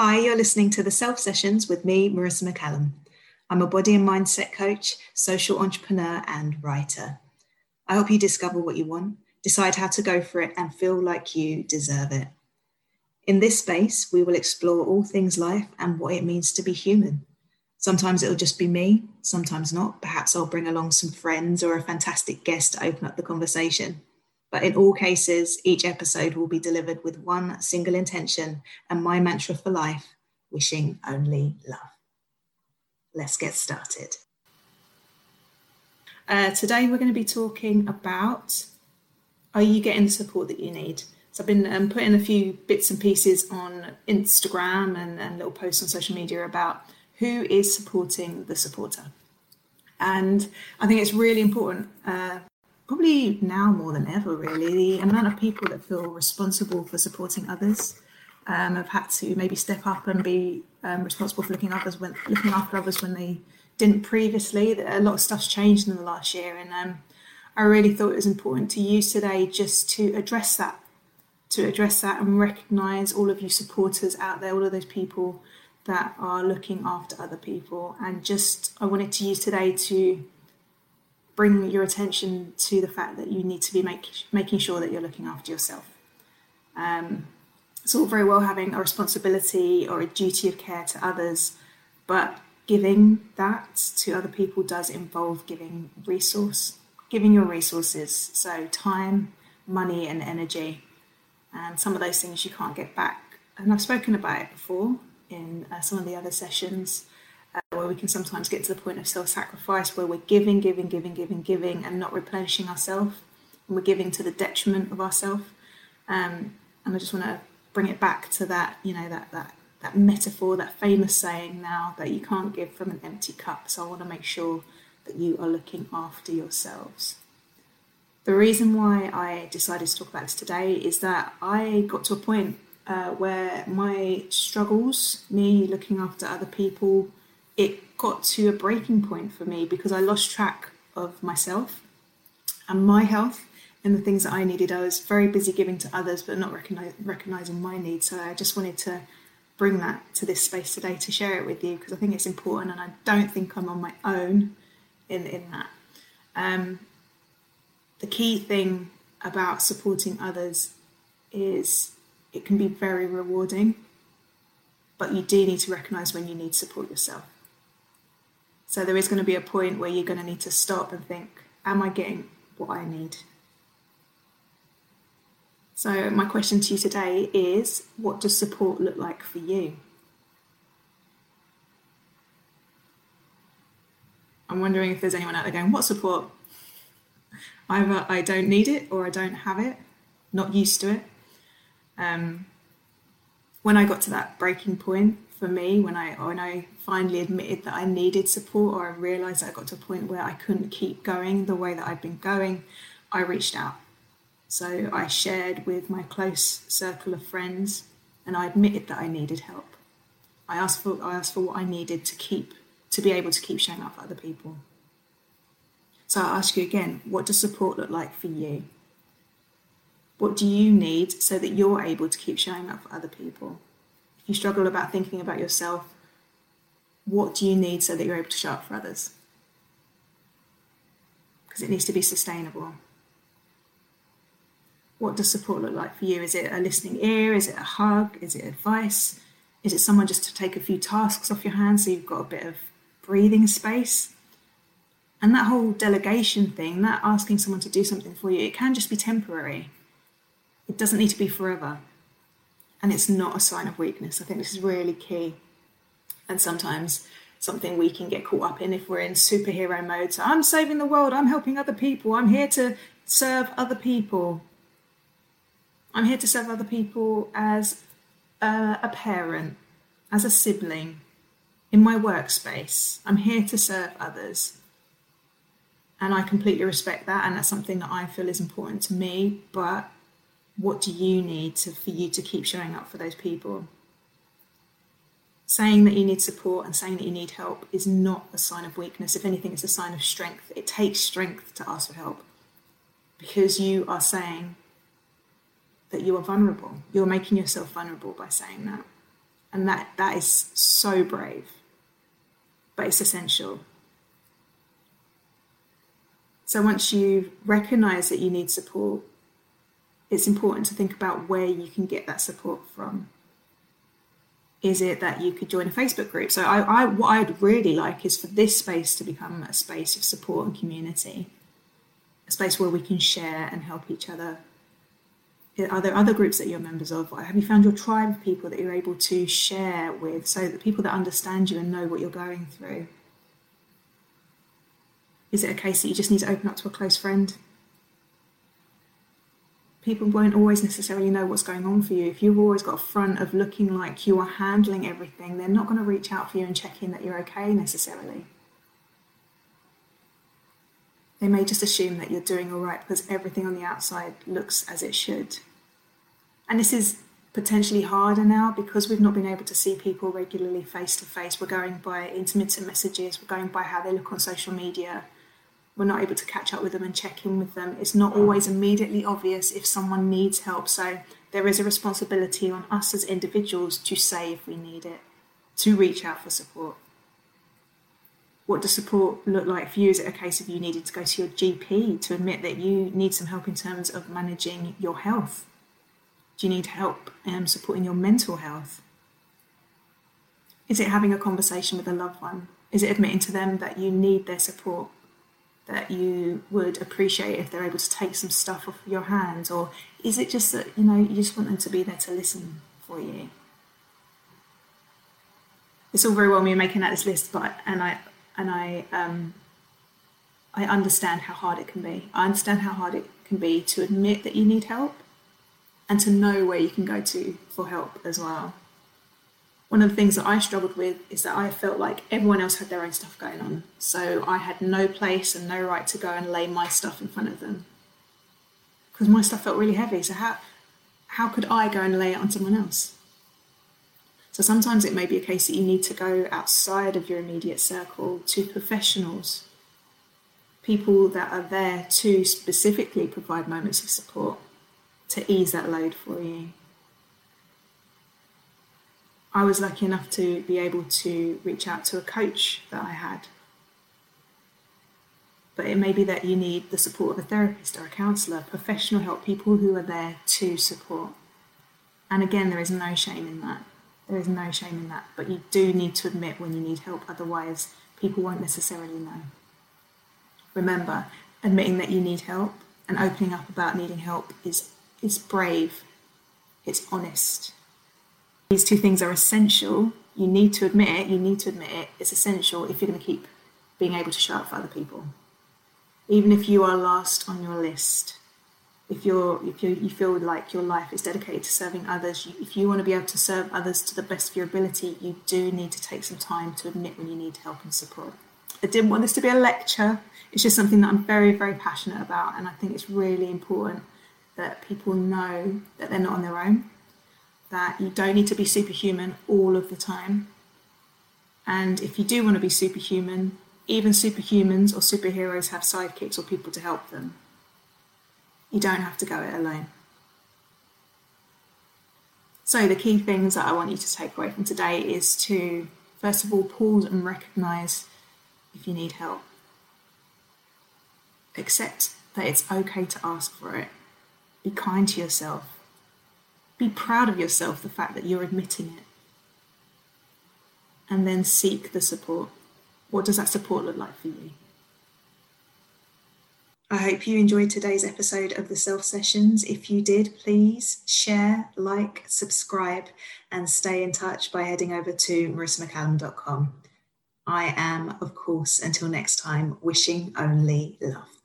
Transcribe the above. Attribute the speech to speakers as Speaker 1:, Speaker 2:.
Speaker 1: Hi, you're listening to the Self Sessions with me, Marissa McCallam. I'm a body and mindset coach, social entrepreneur, and writer. I help you discover what you want, decide how to go for it, and feel like you deserve it. In this space, we will explore all things life and what it means to be human. Sometimes it'll just be me, sometimes not. Perhaps I'll bring along some friends or a fantastic guest to open up the conversation. But in all cases, each episode will be delivered with one single intention and my mantra for life wishing only love. Let's get started. Uh, today, we're going to be talking about are you getting the support that you need? So, I've been um, putting a few bits and pieces on Instagram and, and little posts on social media about who is supporting the supporter. And I think it's really important uh, probably now more than ever, really, the amount of people that feel responsible for supporting others um, have had to maybe step up and be um, responsible for looking others when looking after others when they didn't previously. A lot of stuff's changed in the last year, and um, I really thought it was important to use today just to address that, to address that and recognise all of you supporters out there, all of those people that are looking after other people, and just I wanted to use today to bring your attention to the fact that you need to be make, making sure that you're looking after yourself. Um, it's all very well having a responsibility or a duty of care to others, but giving that to other people does involve giving resource, giving your resources, so time, money, and energy. And some of those things you can't get back. And I've spoken about it before in uh, some of the other sessions uh, where we can sometimes get to the point of self sacrifice where we're giving, giving, giving, giving, giving, and not replenishing ourselves. And we're giving to the detriment of ourselves. Um, and I just want to bring it back to that, you know, that, that, that metaphor, that famous saying now that you can't give from an empty cup. So I want to make sure that you are looking after yourselves. The reason why I decided to talk about this today is that I got to a point uh, where my struggles, me looking after other people, it got to a breaking point for me because I lost track of myself and my health and the things that I needed. I was very busy giving to others, but not recognize, recognizing my needs. So I just wanted to bring that to this space today to share it with you because I think it's important, and I don't think I'm on my own in in that. Um, the key thing about supporting others is it can be very rewarding, but you do need to recognize when you need support yourself. So there is going to be a point where you're going to need to stop and think, am I getting what I need? So, my question to you today is what does support look like for you? I'm wondering if there's anyone out there going, What support? Either I don't need it or I don't have it, not used to it. Um, when I got to that breaking point, for me when I when I finally admitted that I needed support or I realized I got to a point where I couldn't keep going the way that I'd been going, I reached out. So I shared with my close circle of friends and I admitted that I needed help. I asked for I asked for what I needed to keep to be able to keep showing up for other people. So I ask you again, what does support look like for you? What do you need so that you're able to keep showing up for other people? You struggle about thinking about yourself, what do you need so that you're able to show up for others? Because it needs to be sustainable. What does support look like for you? Is it a listening ear? Is it a hug? Is it advice? Is it someone just to take a few tasks off your hands so you've got a bit of breathing space? And that whole delegation thing, that asking someone to do something for you, it can just be temporary. It doesn't need to be forever and it's not a sign of weakness. I think this is really key. And sometimes something we can get caught up in if we're in superhero mode. So I'm saving the world, I'm helping other people, I'm here to serve other people. I'm here to serve other people as a, a parent, as a sibling, in my workspace. I'm here to serve others. And I completely respect that, and that's something that I feel is important to me. But what do you need to, for you to keep showing up for those people? Saying that you need support and saying that you need help is not a sign of weakness. If anything, it's a sign of strength. It takes strength to ask for help because you are saying that you are vulnerable. You're making yourself vulnerable by saying that. And that, that is so brave, but it's essential. So once you recognize that you need support, it's important to think about where you can get that support from. Is it that you could join a Facebook group? So I, I what I'd really like is for this space to become a space of support and community, a space where we can share and help each other are there other groups that you're members of? Have you found your tribe of people that you're able to share with so that people that understand you and know what you're going through? Is it a case that you just need to open up to a close friend? People won't always necessarily know what's going on for you. If you've always got a front of looking like you are handling everything, they're not going to reach out for you and check in that you're okay necessarily. They may just assume that you're doing all right because everything on the outside looks as it should. And this is potentially harder now because we've not been able to see people regularly face to face. We're going by intermittent messages, we're going by how they look on social media. We're not able to catch up with them and check in with them. It's not always immediately obvious if someone needs help. So there is a responsibility on us as individuals to say if we need it, to reach out for support. What does support look like for you? Is it a case of you needing to go to your GP to admit that you need some help in terms of managing your health? Do you need help um, supporting your mental health? Is it having a conversation with a loved one? Is it admitting to them that you need their support? That you would appreciate if they're able to take some stuff off your hands? Or is it just that, you know, you just want them to be there to listen for you? It's all very well me making out this list, but and I and I um, I understand how hard it can be. I understand how hard it can be to admit that you need help and to know where you can go to for help as well. One of the things that I struggled with is that I felt like everyone else had their own stuff going on. So I had no place and no right to go and lay my stuff in front of them. Because my stuff felt really heavy. So how how could I go and lay it on someone else? So sometimes it may be a case that you need to go outside of your immediate circle to professionals, people that are there to specifically provide moments of support to ease that load for you. I was lucky enough to be able to reach out to a coach that I had. But it may be that you need the support of a therapist or a counsellor, professional help, people who are there to support. And again, there is no shame in that. There is no shame in that. But you do need to admit when you need help, otherwise, people won't necessarily know. Remember, admitting that you need help and opening up about needing help is it's brave, it's honest. These two things are essential. You need to admit it, you need to admit it. It's essential if you're going to keep being able to show up for other people. Even if you are last on your list, if you're if you you feel like your life is dedicated to serving others, you, if you want to be able to serve others to the best of your ability, you do need to take some time to admit when you need help and support. I didn't want this to be a lecture. It's just something that I'm very, very passionate about, and I think it's really important that people know that they're not on their own, that you don't need to be superhuman all of the time. And if you do want to be superhuman, even superhumans or superheroes have sidekicks or people to help them. You don't have to go it alone. So, the key things that I want you to take away from today is to, first of all, pause and recognize if you need help. Accept that it's okay to ask for it. Be kind to yourself. Be proud of yourself, the fact that you're admitting it. And then seek the support. What does that support look like for you? I hope you enjoyed today's episode of the Self Sessions. If you did, please share, like, subscribe, and stay in touch by heading over to marissamccallam.com. I am, of course, until next time, wishing only love.